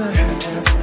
to have.